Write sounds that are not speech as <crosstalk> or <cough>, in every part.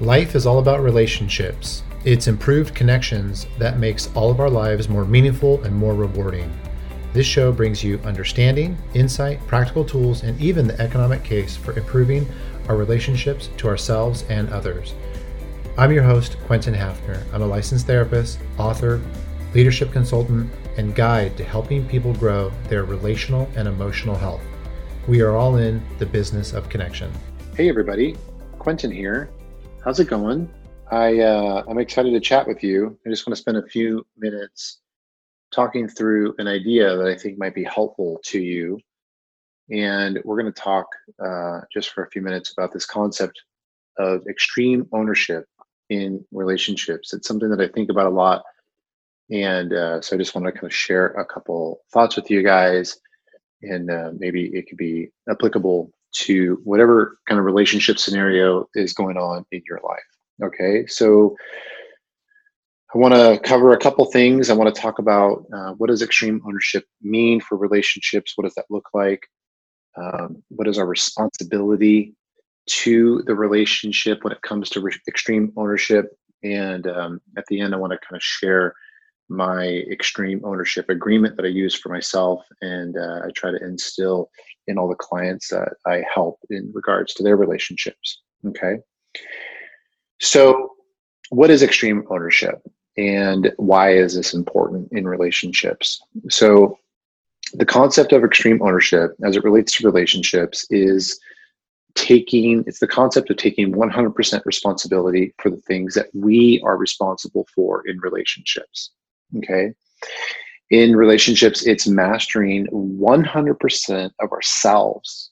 Life is all about relationships. It's improved connections that makes all of our lives more meaningful and more rewarding. This show brings you understanding, insight, practical tools, and even the economic case for improving our relationships to ourselves and others. I'm your host, Quentin Hafner. I'm a licensed therapist, author, leadership consultant, and guide to helping people grow their relational and emotional health. We are all in the business of connection. Hey, everybody. Quentin here. How's it going? I uh, I'm excited to chat with you. I just want to spend a few minutes talking through an idea that I think might be helpful to you, and we're going to talk uh, just for a few minutes about this concept of extreme ownership in relationships. It's something that I think about a lot, and uh, so I just want to kind of share a couple thoughts with you guys, and uh, maybe it could be applicable to whatever kind of relationship scenario is going on in your life. Okay, so I want to cover a couple things. I want to talk about uh, what does extreme ownership mean for relationships? What does that look like? Um, what is our responsibility to the relationship when it comes to re- extreme ownership? And um, at the end, I want to kind of share my extreme ownership agreement that I use for myself, and uh, I try to instill in all the clients that I help in regards to their relationships. Okay. So, what is extreme ownership and why is this important in relationships? So, the concept of extreme ownership as it relates to relationships is taking it's the concept of taking 100% responsibility for the things that we are responsible for in relationships okay in relationships, it's mastering 100% of ourselves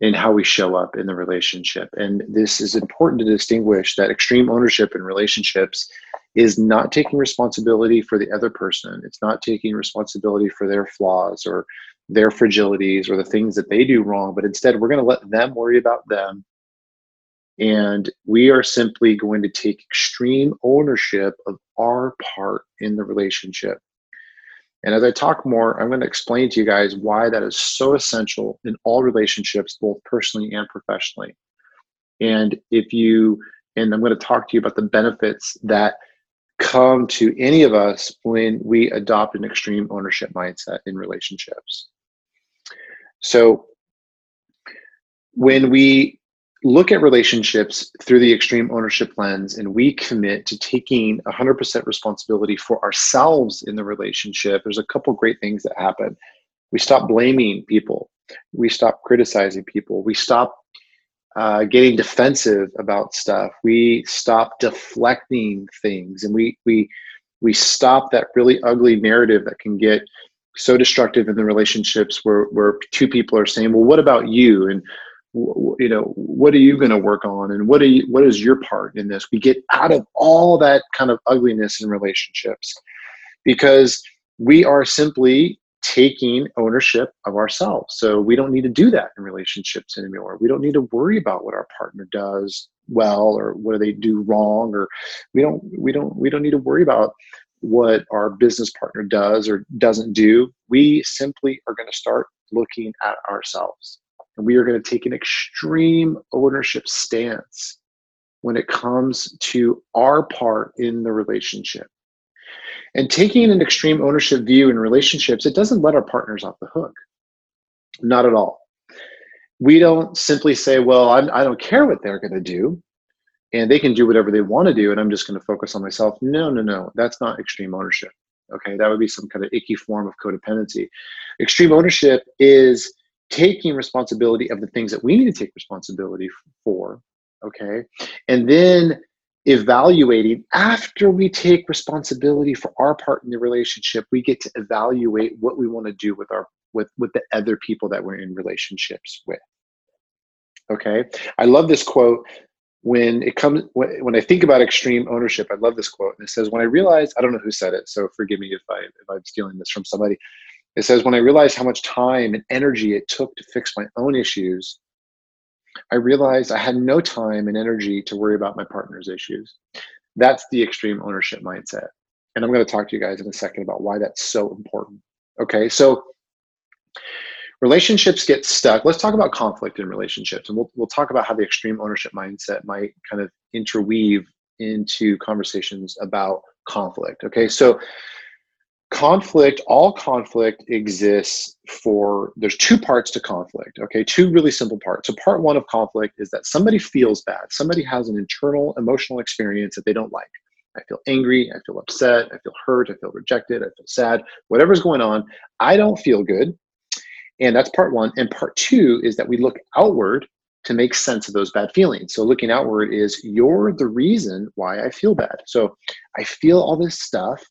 in how we show up in the relationship. And this is important to distinguish that extreme ownership in relationships is not taking responsibility for the other person. It's not taking responsibility for their flaws or their fragilities or the things that they do wrong, but instead we're going to let them worry about them. And we are simply going to take extreme ownership of our part in the relationship. And as I talk more, I'm going to explain to you guys why that is so essential in all relationships, both personally and professionally. And if you, and I'm going to talk to you about the benefits that come to any of us when we adopt an extreme ownership mindset in relationships. So, when we look at relationships through the extreme ownership lens and we commit to taking 100% responsibility for ourselves in the relationship, there's a couple great things that happen. We stop blaming people, we stop criticizing people, we stop uh, getting defensive about stuff, we stop deflecting things, and we, we, we stop that really ugly narrative that can get so destructive in the relationships where, where two people are saying, well, what about you? And you know what are you going to work on and what are you what is your part in this? We get out of all that kind of ugliness in relationships because we are simply taking ownership of ourselves. So we don't need to do that in relationships anymore. We don't need to worry about what our partner does well or what they do wrong or we don't we don't we don't need to worry about what our business partner does or doesn't do. We simply are going to start looking at ourselves and we are going to take an extreme ownership stance when it comes to our part in the relationship. And taking an extreme ownership view in relationships, it doesn't let our partners off the hook. Not at all. We don't simply say, well, I'm, I do not care what they're going to do and they can do whatever they want to do and I'm just going to focus on myself. No, no, no. That's not extreme ownership. Okay. That would be some kind of icky form of codependency. Extreme ownership is taking responsibility of the things that we need to take responsibility for okay? And then evaluating after we take responsibility for our part in the relationship we get to evaluate what we want to do with our with with the other people that we're in relationships with okay? I love this quote when it comes when, when i think about extreme ownership i love this quote and it says when i realized i don't know who said it so forgive me if i if i'm stealing this from somebody it says, when I realized how much time and energy it took to fix my own issues, I realized I had no time and energy to worry about my partner's issues. That's the extreme ownership mindset. And I'm going to talk to you guys in a second about why that's so important. Okay, so relationships get stuck. Let's talk about conflict in relationships, and we'll we'll talk about how the extreme ownership mindset might kind of interweave into conversations about conflict. Okay, so conflict all conflict exists for there's two parts to conflict okay? Two really simple parts. So part one of conflict is that somebody feels bad. Somebody has an internal emotional experience that they don't like. I feel angry i feel upset i feel hurt i feel rejected i feel sad whatever's going on i don't feel good. And that's part one. And part two is that we look outward to make sense of those bad feelings. So looking outward is you're the reason why i feel bad. So i feel all this stuff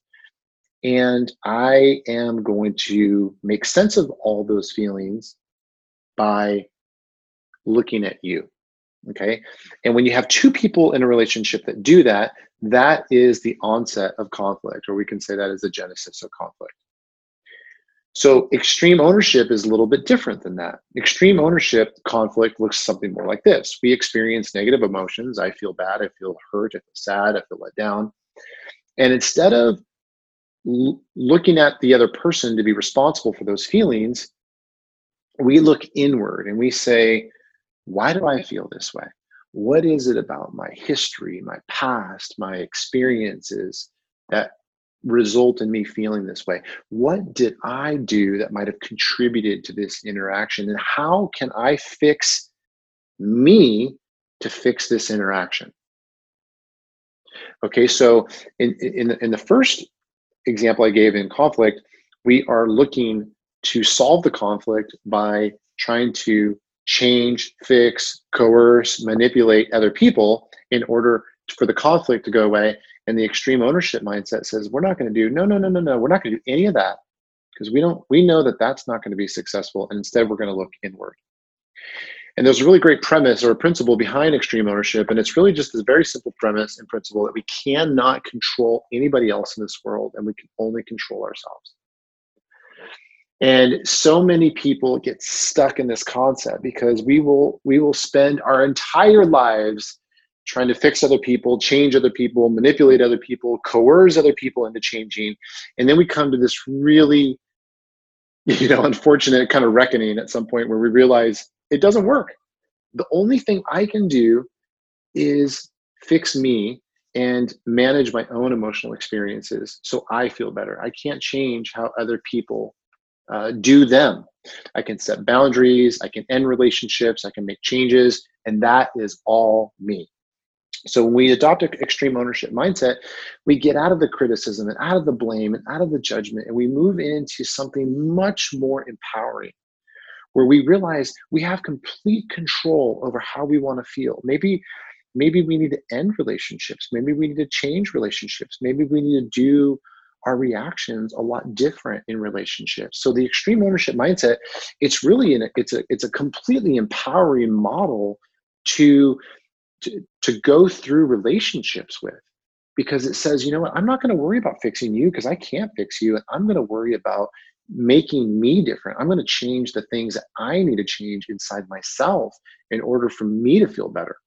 and I am going to make sense of all those feelings by looking at you. Okay. And when you have two people in a relationship that do that, that is the onset of conflict, or we can say that is the genesis of conflict. So, extreme ownership is a little bit different than that. Extreme ownership conflict looks something more like this we experience negative emotions. I feel bad. I feel hurt. I feel sad. I feel let down. And instead of looking at the other person to be responsible for those feelings, we look inward and we say, why do I feel this way? What is it about my history, my past, my experiences that result in me feeling this way? What did I do that might have contributed to this interaction? And how can I fix me to fix this interaction? Okay, so in, in, in the first example I gave in conflict, we are looking to solve the conflict by trying to change, fix, coerce, manipulate other people in order for the conflict to go away. And the extreme ownership mindset says, we're not going to do, no, no, no, no, no, we're not going to do any of that because we don't, we know that that's not going to be successful. And instead, we're going to look inward. And there's a really great premise or principle behind extreme ownership. And it's really just this very simple premise and principle that we cannot control anybody else in this world and we can only control ourselves. And so many people get stuck in this concept because we will we will spend our entire lives trying to fix other people, change other people, manipulate other people, coerce other people into changing. And then we come to this really, <laughs> you know, unfortunate kind of reckoning at some point where we realize it doesn't work. The only thing I can do is fix me and manage my own emotional experiences so I feel better. I can't change how other people uh, do them. I can set boundaries, I can end relationships, I can make changes, and that is all me. So when we adopt an extreme ownership mindset, we get out of the criticism and out of the blame and out of the judgment, and we move into something much more empowering where we realize we have complete control over how we want to feel. Maybe maybe we need to end relationships. Maybe we need to change relationships. Maybe we need to do our reactions a lot different in relationships. So the extreme ownership mindset, it's really in a, it's a it's a completely empowering model to to, to go through relationships with because it says, you know what, I'm not going to worry about fixing you because I can't fix you. And I'm going to worry about making me different. I'm going to change the things that I need to change inside myself in order for me to feel better.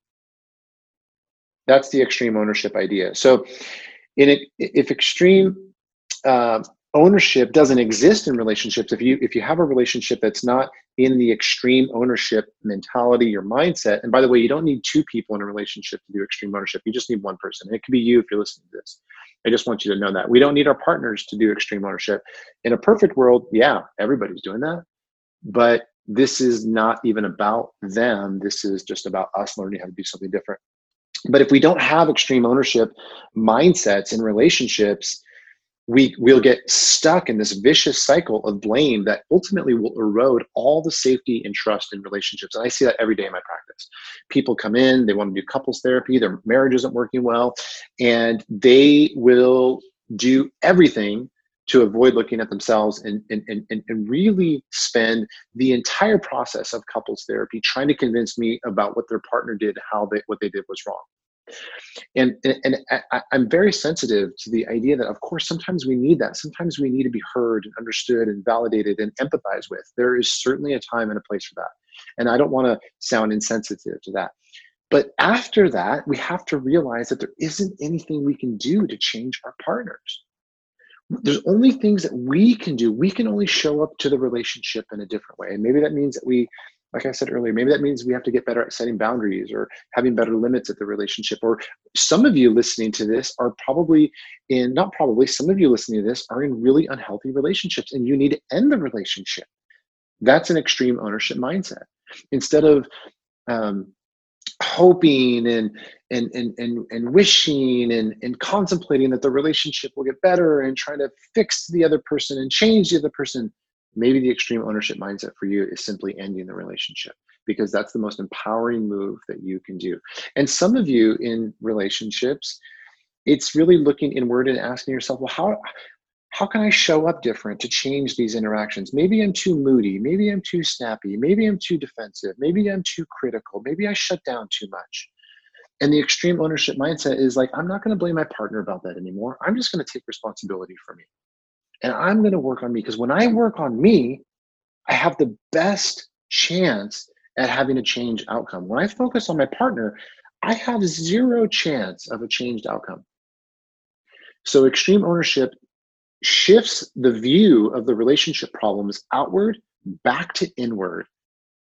That's the extreme ownership idea. So, in if extreme uh, ownership doesn't exist in relationships, if you if you have a relationship that's not in the extreme ownership mentality or mindset, and by the way, you don't need two people in a relationship to do extreme ownership. You just need one person. And it could be you if you're listening to this. I just want you to know that. We don't need our partners to do extreme ownership. In a perfect world, yeah, everybody's doing that. But this is not even about them. This is just about us learning how to do something different. But if we don't have extreme ownership mindsets in relationships, we we'll get stuck in this vicious cycle of blame that ultimately will erode all the safety and trust in relationships. And i see that every day in my practice. People come in they want to do couples therapy their marriage isn't working well and they will do everything to avoid looking at themselves and, and, and, and really spend the entire process of couples therapy trying to convince me about what their partner did how they what they did was wrong and and, I, i'm very sensitive to the idea that of course sometimes we need that. Sometimes we need to be heard and understood and validated and empathized with. There is certainly a time and a place for that. And i don't want to sound insensitive to that. But after that we have to realize that there isn't anything we can do to change our partners. There's only things that we can do. We can only show up to the relationship in a different way. And maybe that means that we, like I said earlier, maybe that means we have to get better at setting boundaries or having better limits at the relationship. Or some of you listening to this are probably in, not probably, some of you listening to this are in really unhealthy relationships and you need to end the relationship. That's an extreme ownership mindset. Instead of um, hoping and and and and, and wishing and, and contemplating that the relationship will get better and trying to fix the other person and change the other person maybe the extreme ownership mindset for you is simply ending the relationship because that's the most empowering move that you can do and some of you in relationships it's really looking inward and asking yourself well how how can I show up different to change these interactions? Maybe I'm too moody. Maybe I'm too snappy. Maybe I'm too defensive. Maybe I'm too critical. Maybe I shut down too much. And the extreme ownership mindset is like, I'm not going to blame my partner about that anymore. I'm just going to take responsibility for me. And I'm going to work on me because when I work on me, I have the best chance at having a change outcome. When I focus on my partner, I have zero chance of a changed outcome. So, extreme ownership shifts the view of the relationship problems outward back to inward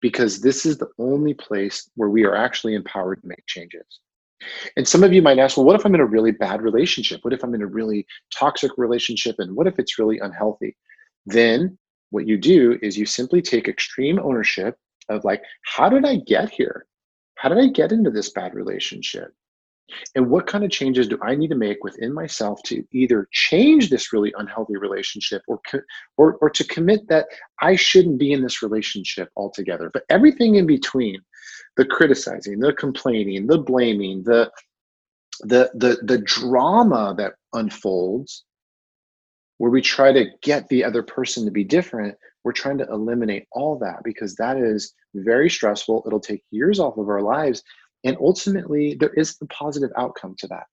because this is the only place where we are actually empowered to make changes. And some of you might ask, well, what if I'm in a really bad relationship? What if I'm in a really toxic relationship? And what if it's really unhealthy? Then what you do is you simply take extreme ownership of like, how did I get here? How did I get into this bad relationship? And what kind of changes do I need to make within myself to either change this really unhealthy relationship or, or, or to commit that I shouldn't be in this relationship altogether? But everything in between the criticizing, the complaining, the blaming, the, the, the, the drama that unfolds where we try to get the other person to be different, we're trying to eliminate all that because that is very stressful. It'll take years off of our lives and ultimately, there is a positive outcome to that.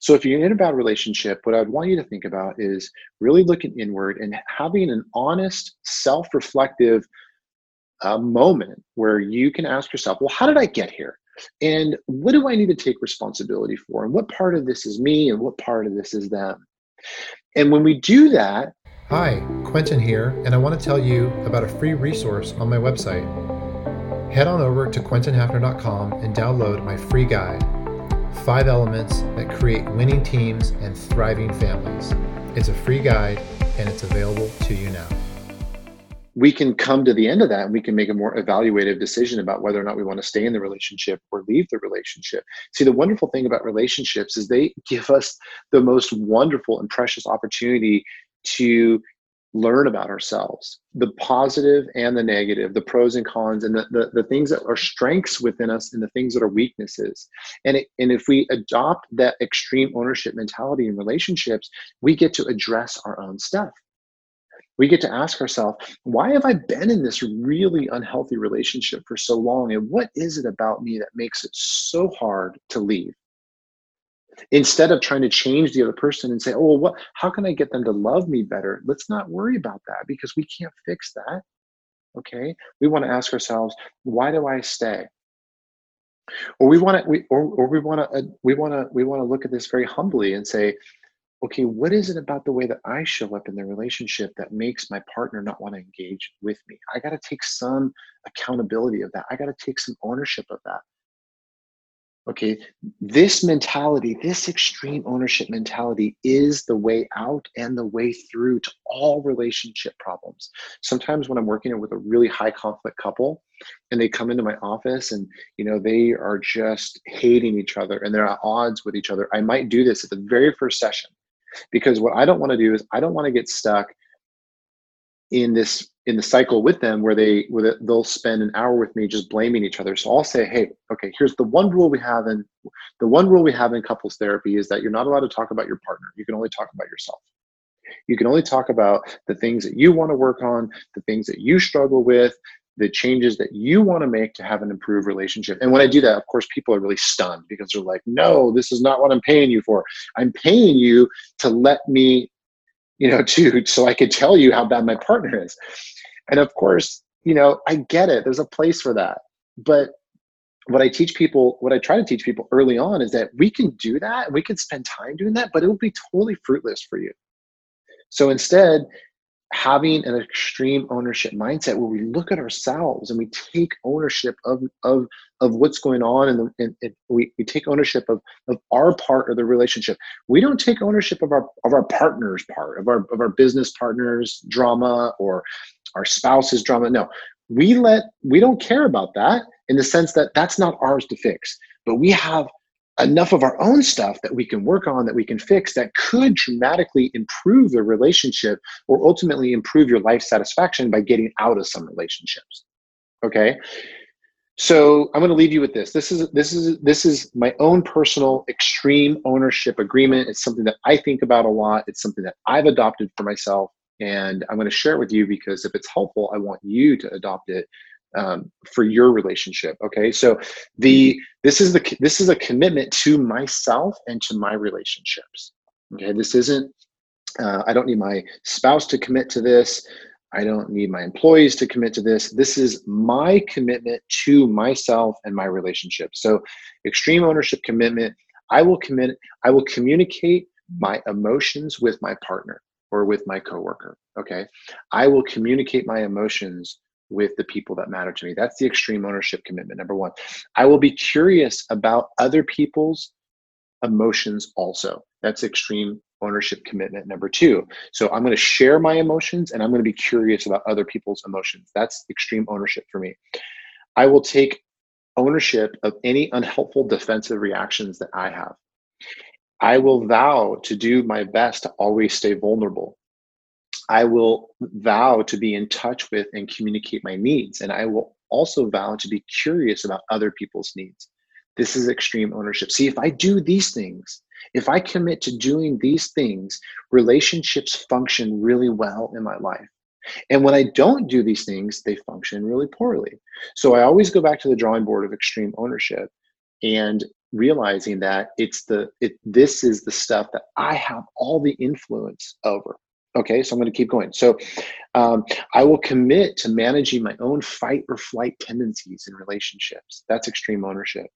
So, if you're in a bad relationship, what I'd want you to think about is really looking inward and having an honest, self uh, moment where you can ask yourself, well, how did I get here? And what do I need to take responsibility for? And what part of this is me and what part of this is them? And when we do that, Hi, Quentin here, and I want to tell you about a free resource on my website head on over to quentinhafner.com and download my free guide Five Elements That Create Winning Teams and Thriving Families. It's a free guide and it's available to you now. We can come to the end of that and we can make a more evaluative decision about whether or not we want to stay in the relationship or leave the relationship. See, the wonderful thing about relationships is they <laughs> give us the most wonderful and precious opportunity to learn about ourselves the positive and the negative the pros and cons and the, the, the, things that are strengths within us and the things that are weaknesses and it, and if we adopt that extreme ownership mentality in relationships we get to address our own stuff we get to ask ourselves why have i been in this really unhealthy relationship for so long? And what is it about me that makes it so hard to leave? Instead of trying to change the other person and say oh well what how can i get them to love me better? Let's not worry about that because we can't fix that okay? We want to ask ourselves why do i stay? Or we want to we or, or we want to uh, we want to we want to look at this very humbly and say okay what is it about the way that i show up in the relationship that makes my partner not want to engage with me? I got to take some accountability of that. I got to take some ownership of that. Okay, this mentality, this extreme ownership mentality is the way out and the way through to all relationship problems. Sometimes when I'm working with a really high conflict couple and they come into my office and you know they are just hating each other and they're at odds with each other, I might do this at the very first session because what I don't want to do is I don't want to get stuck in this in the cycle with them where they where they'll spend an hour with me just blaming each other. So i'll say hey okay here's the one rule we have in the one rule we have in couples therapy is that you're not allowed to talk about your partner. You can only talk about yourself. You can only talk about the things that you want to work on the things that you struggle with the changes that you want to make to have an improved relationship. And when I do that, of course, people are really stunned because they're like, no, this is not what I'm paying you for. I'm paying you to let me you know, <laughs> to so I could tell you how bad my partner is. And of course, you know, I get it. There's a place for that. But what I teach people, what I try to teach people early on is that we can do that. We can spend time doing that, but it will be totally fruitless for you. So instead, having an extreme ownership mindset where we look at ourselves and we take ownership of of of what's going on and, and, and, we, we take ownership of of our part of the relationship. We don't take ownership of our of our partner's part of our of our business partner's drama or our spouse's drama. No we let we don't care about that in the sense that that's not ours to fix but we have enough of our own stuff that we can work on that we can fix that could dramatically improve the relationship or ultimately improve your life satisfaction by getting out of some relationships. Okay? So i'm going to leave you with this. This is this is this is my own personal extreme ownership agreement. It's something that i think about a lot. It's something that i've adopted for myself and i'm going to share it with you because if it's helpful i want you to adopt it um, for your relationship okay? So the this is the this is a commitment to myself and to my relationships okay? This isn't uh, i don't need my spouse to commit to this. I don't need my employees to commit to this. This is my commitment to myself and my relationship. So extreme ownership commitment i will commit i will communicate my emotions with my partner or with my coworker okay? I will communicate my emotions with the people that matter to me. That's the extreme ownership commitment, number one. I will be curious about other people's emotions also. That's extreme ownership commitment number two. So I'm going to share my emotions and I'm going to be curious about other people's emotions. That's extreme ownership for me. I will take ownership of any unhelpful defensive reactions that I have. I will vow to do my best to always stay vulnerable. I will vow to be in touch with and communicate my needs. And I will also vow to be curious about other people's needs. This is extreme ownership. See, if I do these things, if I commit to doing these things, relationships function really well in my life. And when I don't do these things, they function really poorly. So I always go back to the drawing board of extreme ownership and realizing that it's the it this is the stuff that I have all the influence over. Okay, so I'm going to keep going. So um, I will commit to managing my own fight or flight tendencies in relationships. That's extreme ownership.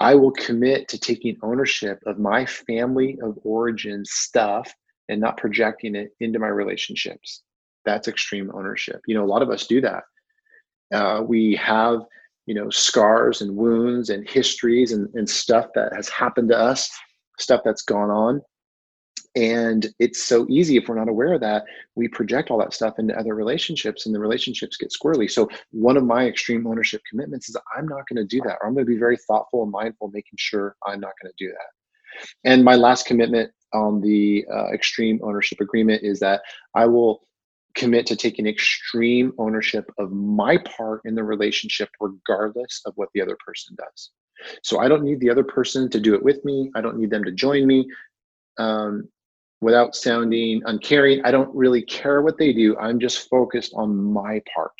I will commit to taking ownership of my family of origin stuff and not projecting it into my relationships. That's extreme ownership. You know, a lot of us do that. Uh, we have, you know, scars and wounds and histories and, and stuff that has happened to us, stuff that's gone on and it's so easy if we're not aware of that we project all that stuff into other relationships and the relationships get squirrely. So one of my extreme ownership commitments is i'm not going to do that or i'm going to be very thoughtful and mindful making sure i'm not going to do that. And my last commitment on the uh, extreme ownership agreement is that i will commit to taking extreme ownership of my part in the relationship regardless of what the other person does. So i don't need the other person to do it with me. I don't need them to join me. Um, without sounding uncaring. I don't really care what they do. I'm just focused on my part.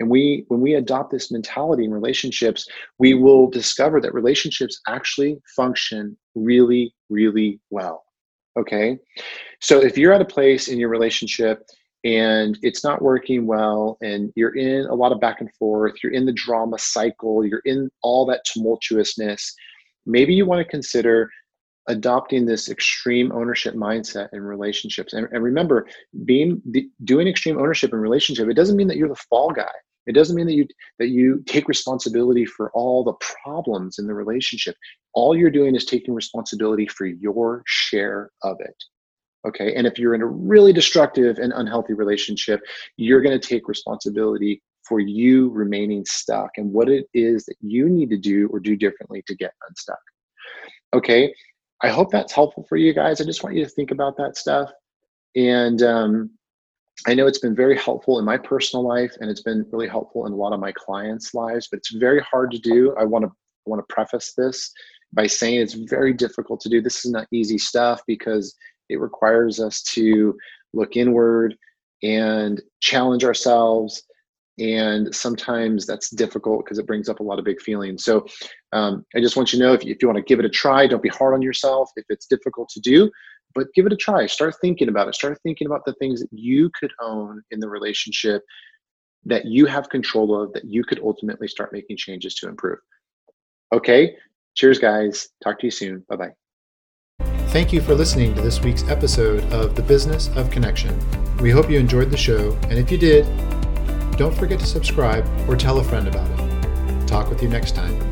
And we, when we adopt this mentality in relationships, we will discover that relationships actually function really, really well. Okay. So if you're at a place in your relationship and it's not working well and you're in a lot of back and forth, you're in the drama cycle, you're in all that tumultuousness, maybe you want to consider adopting this extreme ownership mindset in relationships. And, and remember being the, doing extreme ownership in relationship it doesn't mean that you're the fall guy. It doesn't mean that you that you take responsibility for all the problems in the relationship. All you're doing is taking responsibility for your share of it okay? And if you're in a really destructive and unhealthy relationship you're going to take responsibility for you remaining stuck and what it is that you need to do or do differently to get unstuck okay I hope that's helpful for you guys. I just want you to think about that stuff. And um, I know it's been very helpful in my personal life, and it's been really helpful in a lot of my clients' lives. But it's very hard to do. I want to want to preface this by saying it's very difficult to do. This is not easy stuff because it requires us to look inward and challenge ourselves and sometimes that's difficult because it brings up a lot of big feelings. So um, i just want you to know if you, if you want to give it a try don't be hard on yourself if it's difficult to do but give it a try. Start thinking about it. Start thinking about the things that you could own in the relationship that you have control of that you could ultimately start making changes to improve. Okay? Cheers guys. Talk to you soon. Bye bye Thank you for listening to this week's episode of The Business of Connection. We hope you enjoyed the show, and if you did, don't forget to subscribe or tell a friend about it. Talk with you next time.